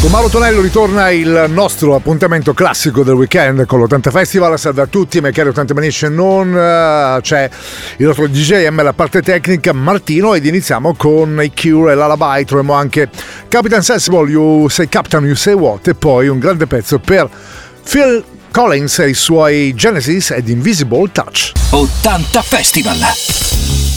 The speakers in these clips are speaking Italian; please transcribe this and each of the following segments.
Con Mauro Tonello ritorna il nostro appuntamento classico del weekend con l'80 Festival. Salve a tutti, miei cari 80 Manition non. Uh, c'è il nostro DJM, la parte tecnica, Martino, ed iniziamo con i Cure e l'Alabai. Troviamo anche Capitan Sensible, You Say Captain, You Say What, e poi un grande pezzo per Phil Collins e i suoi Genesis ed Invisible Touch. 80 Festival.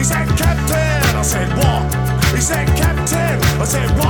He said, Captain. I said, What? He said, Captain. I said, What?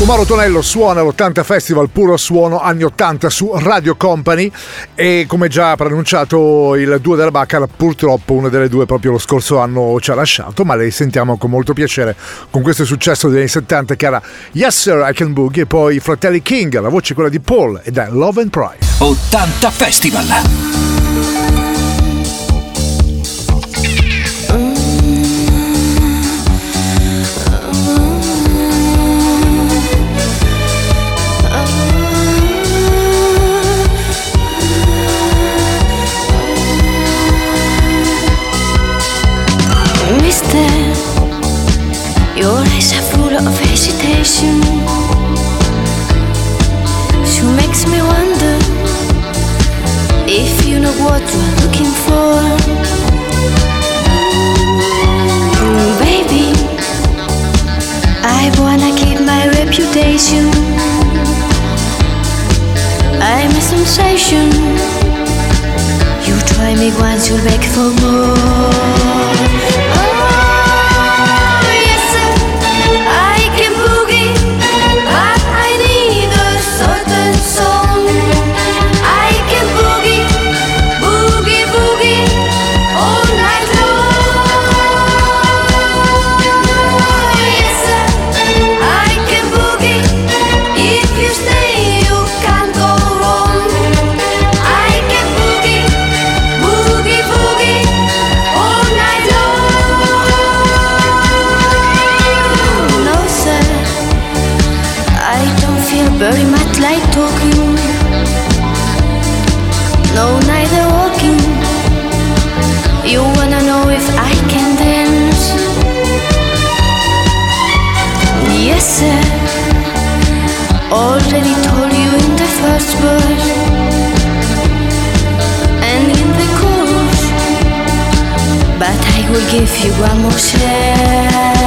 Umaro Tonello suona l'80 Festival Puro Suono anni 80 su Radio Company e come già preannunciato il duo della Baccara purtroppo una delle due proprio lo scorso anno ci ha lasciato ma le sentiamo con molto piacere con questo successo degli anni 70 che era Yes Sir I Can Boogie. E poi fratelli King, la voce quella di Paul ed è Love and Pride. 80 Festival sensation. I'm a sensation. You try me once, you beg for more. yeah.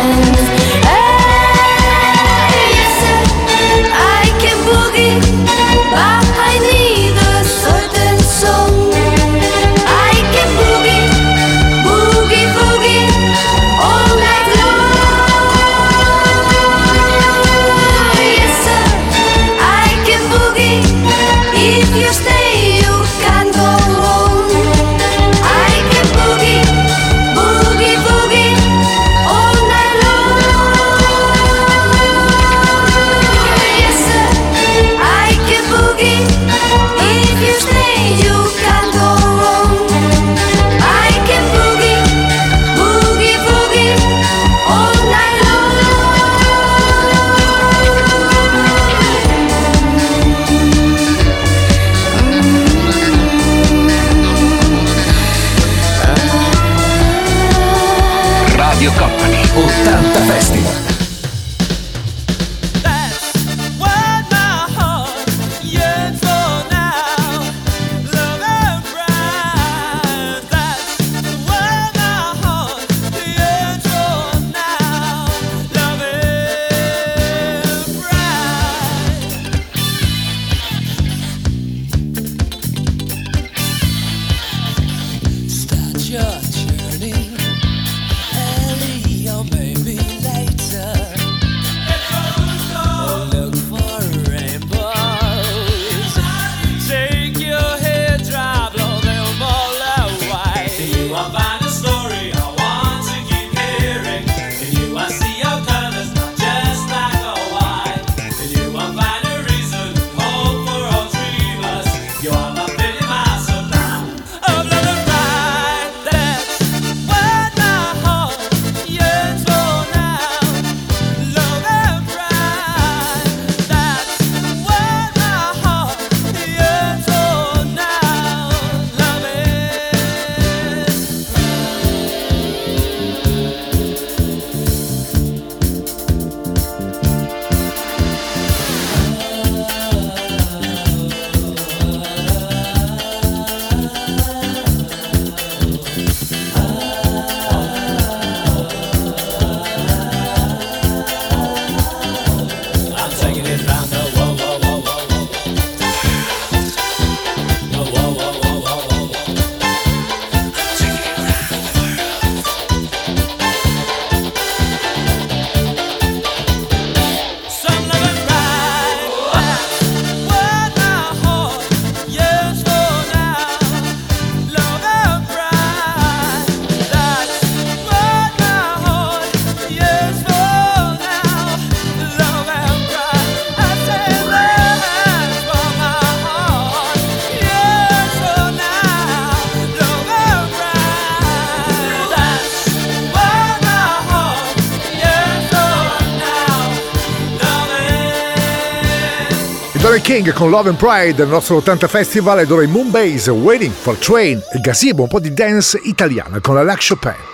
King con Love and Pride del nostro 80 Festival e in Moonbase, Waiting for Train e Gazebo, un po' di dance italiana con la Lac Chopin.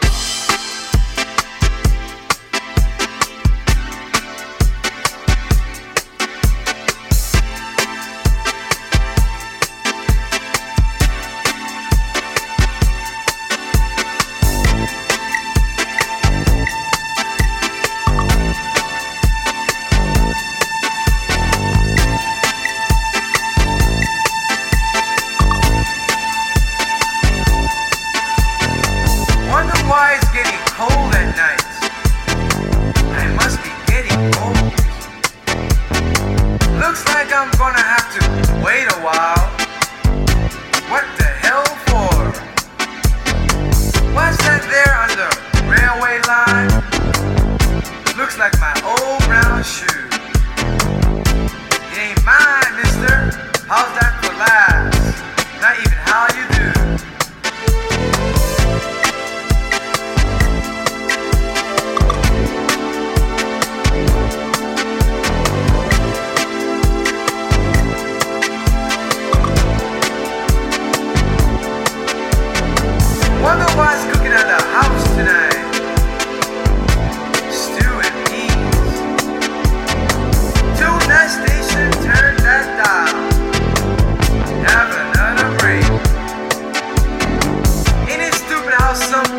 some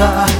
나.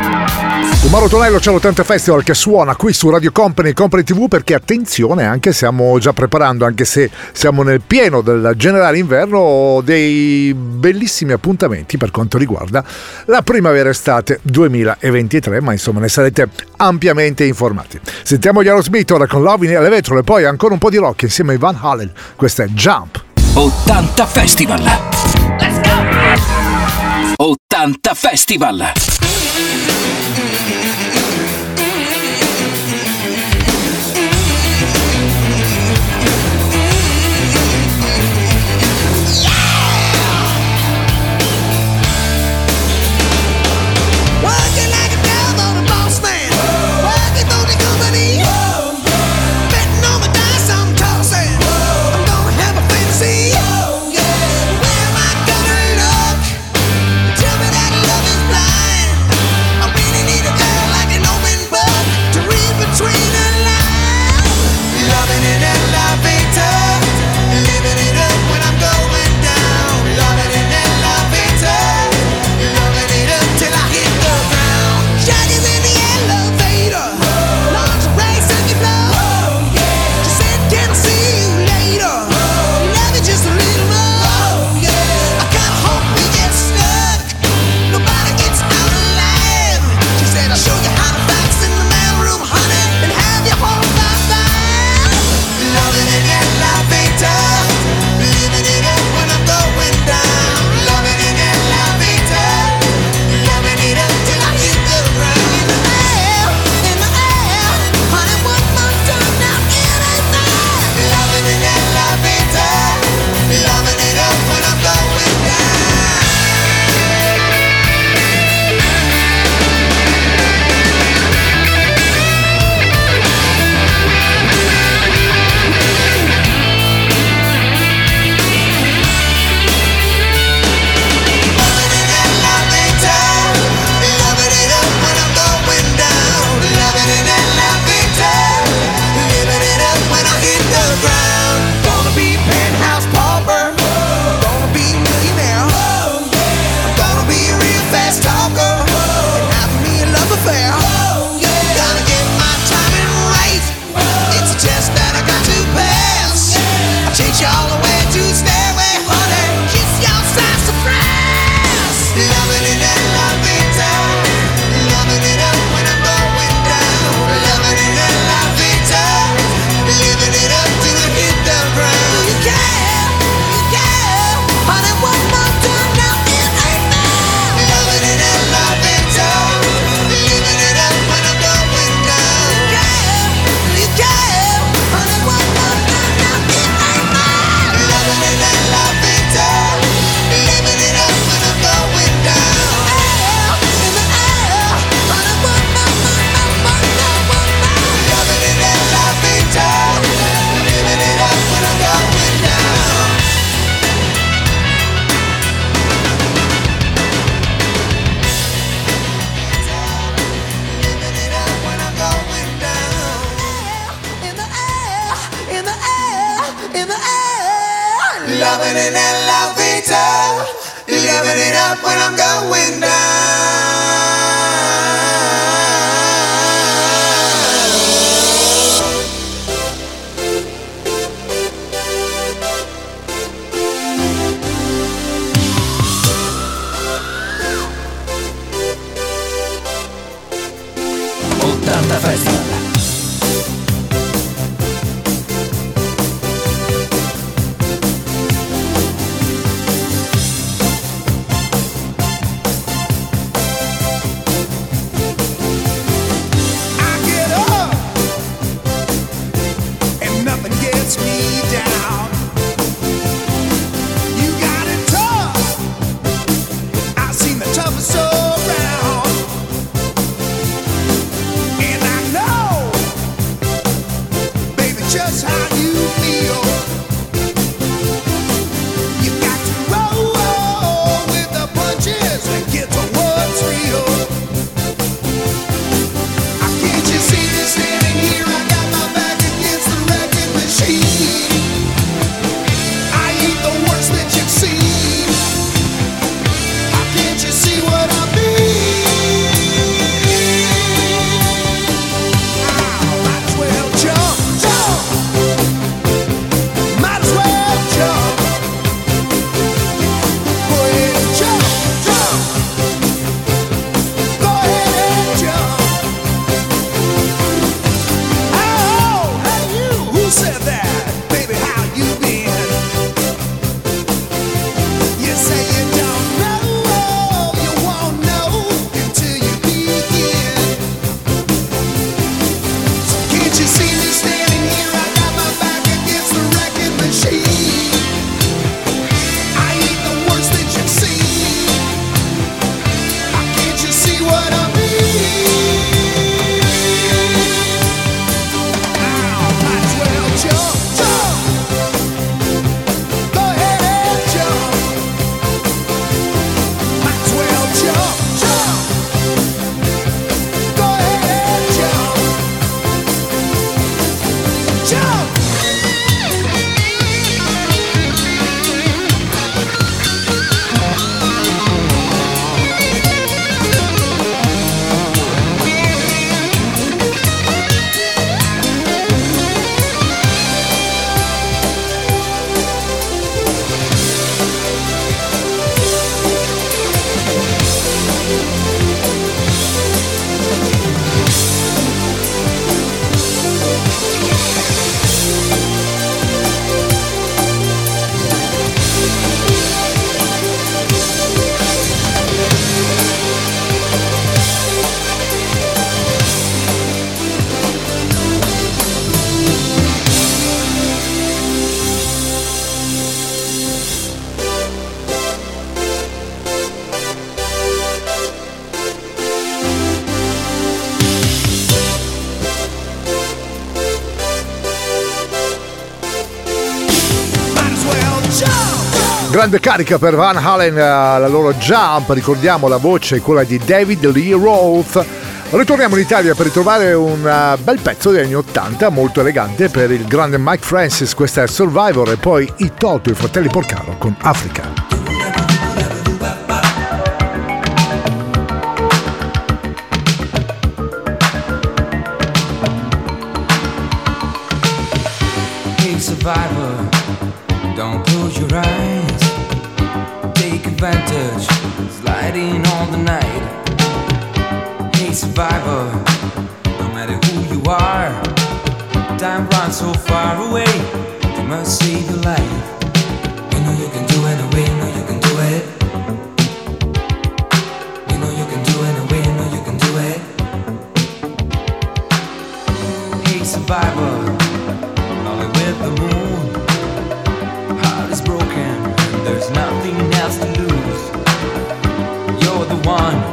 Mauro Tonello c'è l'80 Festival che suona qui su Radio Company, Company TV perché attenzione, anche stiamo già preparando, anche se siamo nel pieno del generale inverno, dei bellissimi appuntamenti per quanto riguarda la primavera-estate 2023, ma insomma ne sarete ampiamente informati. Sentiamo gli Aerosmith ora con Loving alle vetro e poi ancora un po' di rock insieme a Van Halen. Questa è Jump. 80 Festival. Let's go! 80 Festival. when I'm going down. Grande carica per Van Halen, eh, la loro jump, ricordiamo la voce è quella di David Lee Roth. Ritorniamo in Italia per ritrovare un eh, bel pezzo degli anni 80, molto elegante per il grande Mike Francis, questa è Survivor e poi i Toto, i fratelli Porcaro con Africa. not so far away. You must see the light You know you can do it away, you know you can do it. You know you can do it away, you know you can do it. Hey survivor, only with the moon? Heart is broken, there's nothing else to lose. You're the one.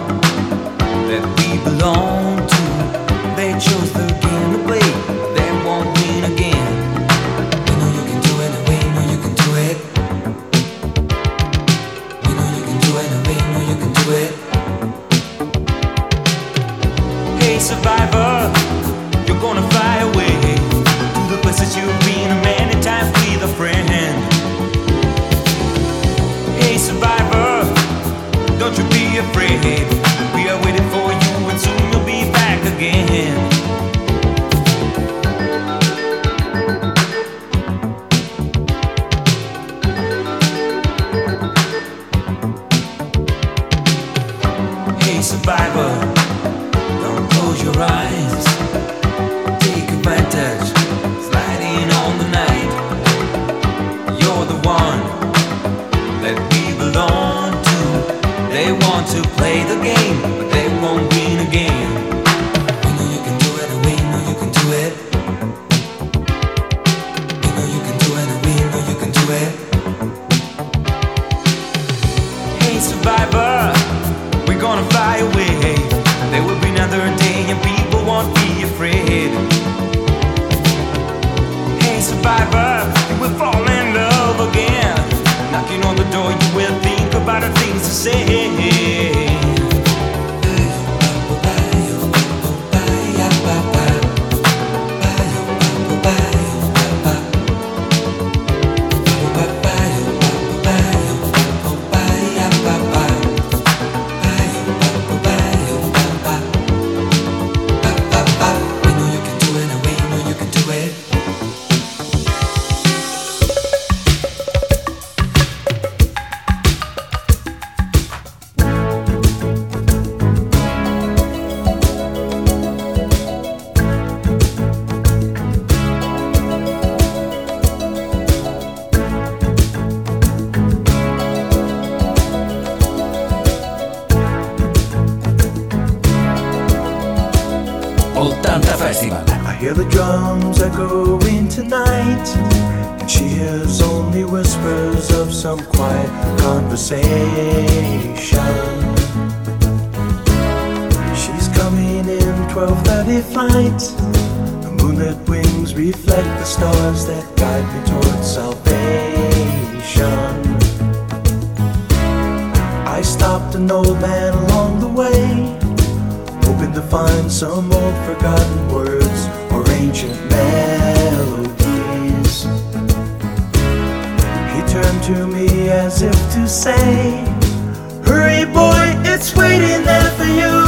Survivor, you will fall in love again. Knocking on the door, you will think about the things to say. Stars that guide me towards salvation. I stopped an old man along the way hoping to find some old forgotten words or ancient melodies. He turned to me as if to say, Hurry, boy, it's waiting there for you.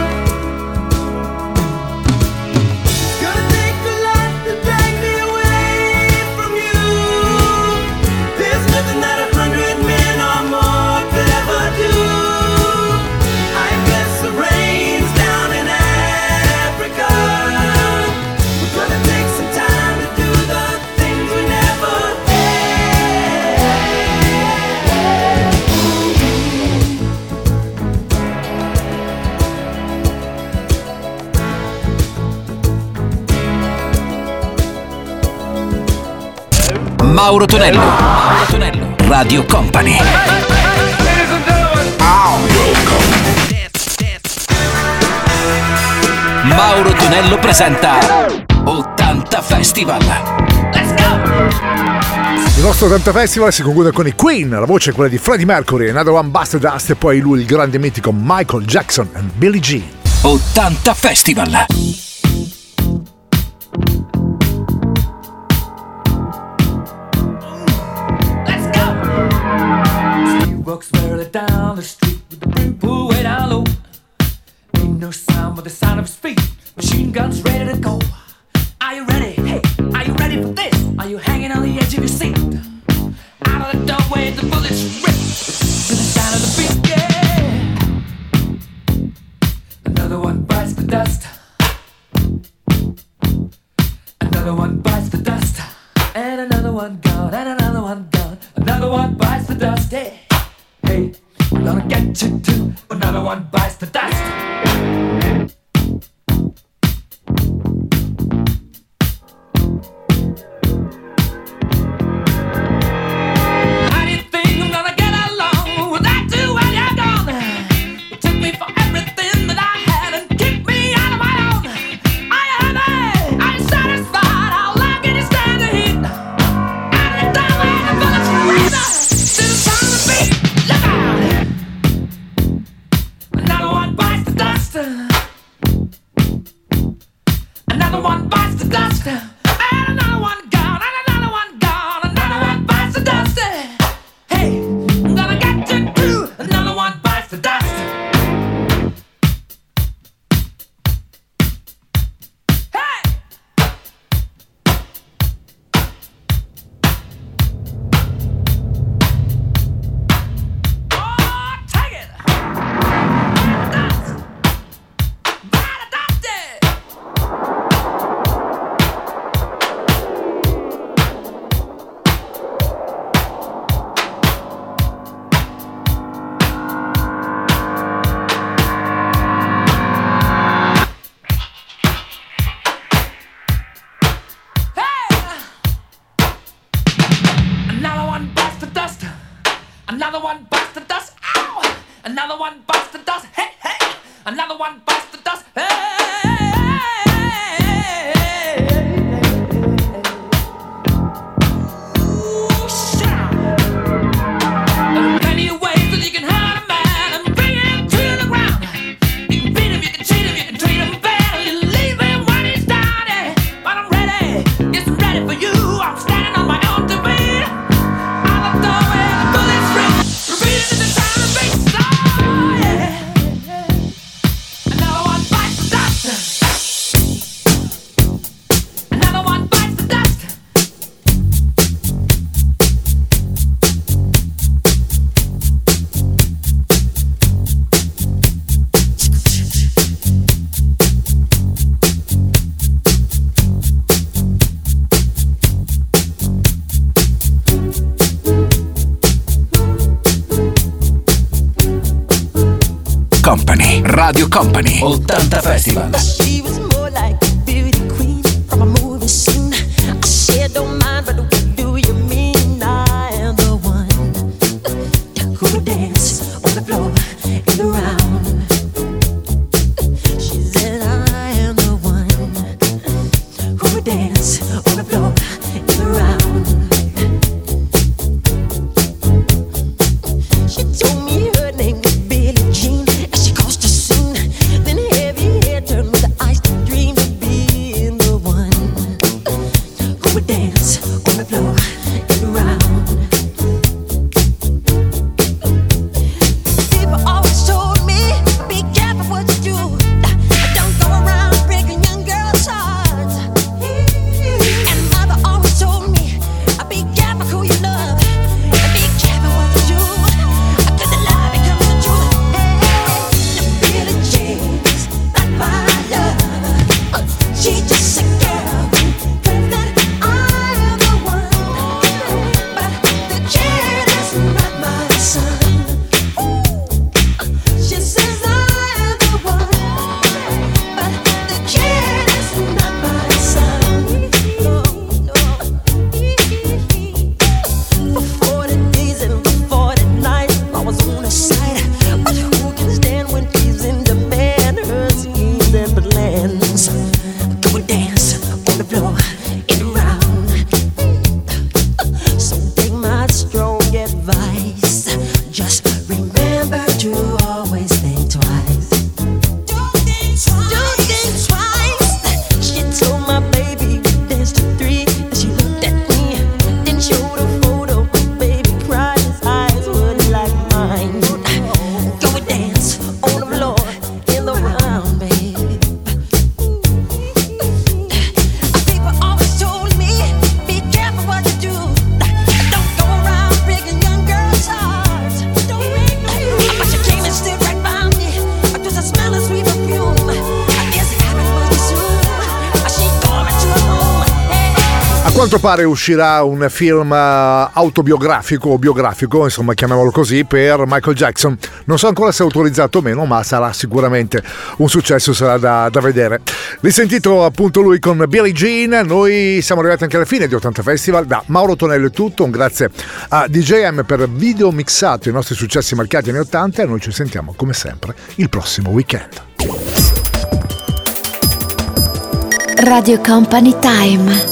Mauro Tonello. Mauro Tonello. Radio Company. Mauro Tonello presenta 80 Festival. Il nostro 80 Festival si conclude con i Queen, la voce è quella di Freddie Mercury, Another One Buster Dust e poi lui il grande mitico Michael Jackson e Billie Jean. 80 Festival. Company, Radio Company, 80 Festival. Pare uscirà un film eh, autobiografico o biografico, insomma chiamiamolo così, per Michael Jackson. Non so ancora se è autorizzato o meno, ma sarà sicuramente un successo, sarà da, da vedere. Risentito appunto lui con Billie Jean, noi siamo arrivati anche alla fine di 80 Festival. Da Mauro Tonello è tutto, un grazie a DJM per video mixato i nostri successi marcati anni 80 e noi ci sentiamo come sempre il prossimo weekend. Radio Company Time.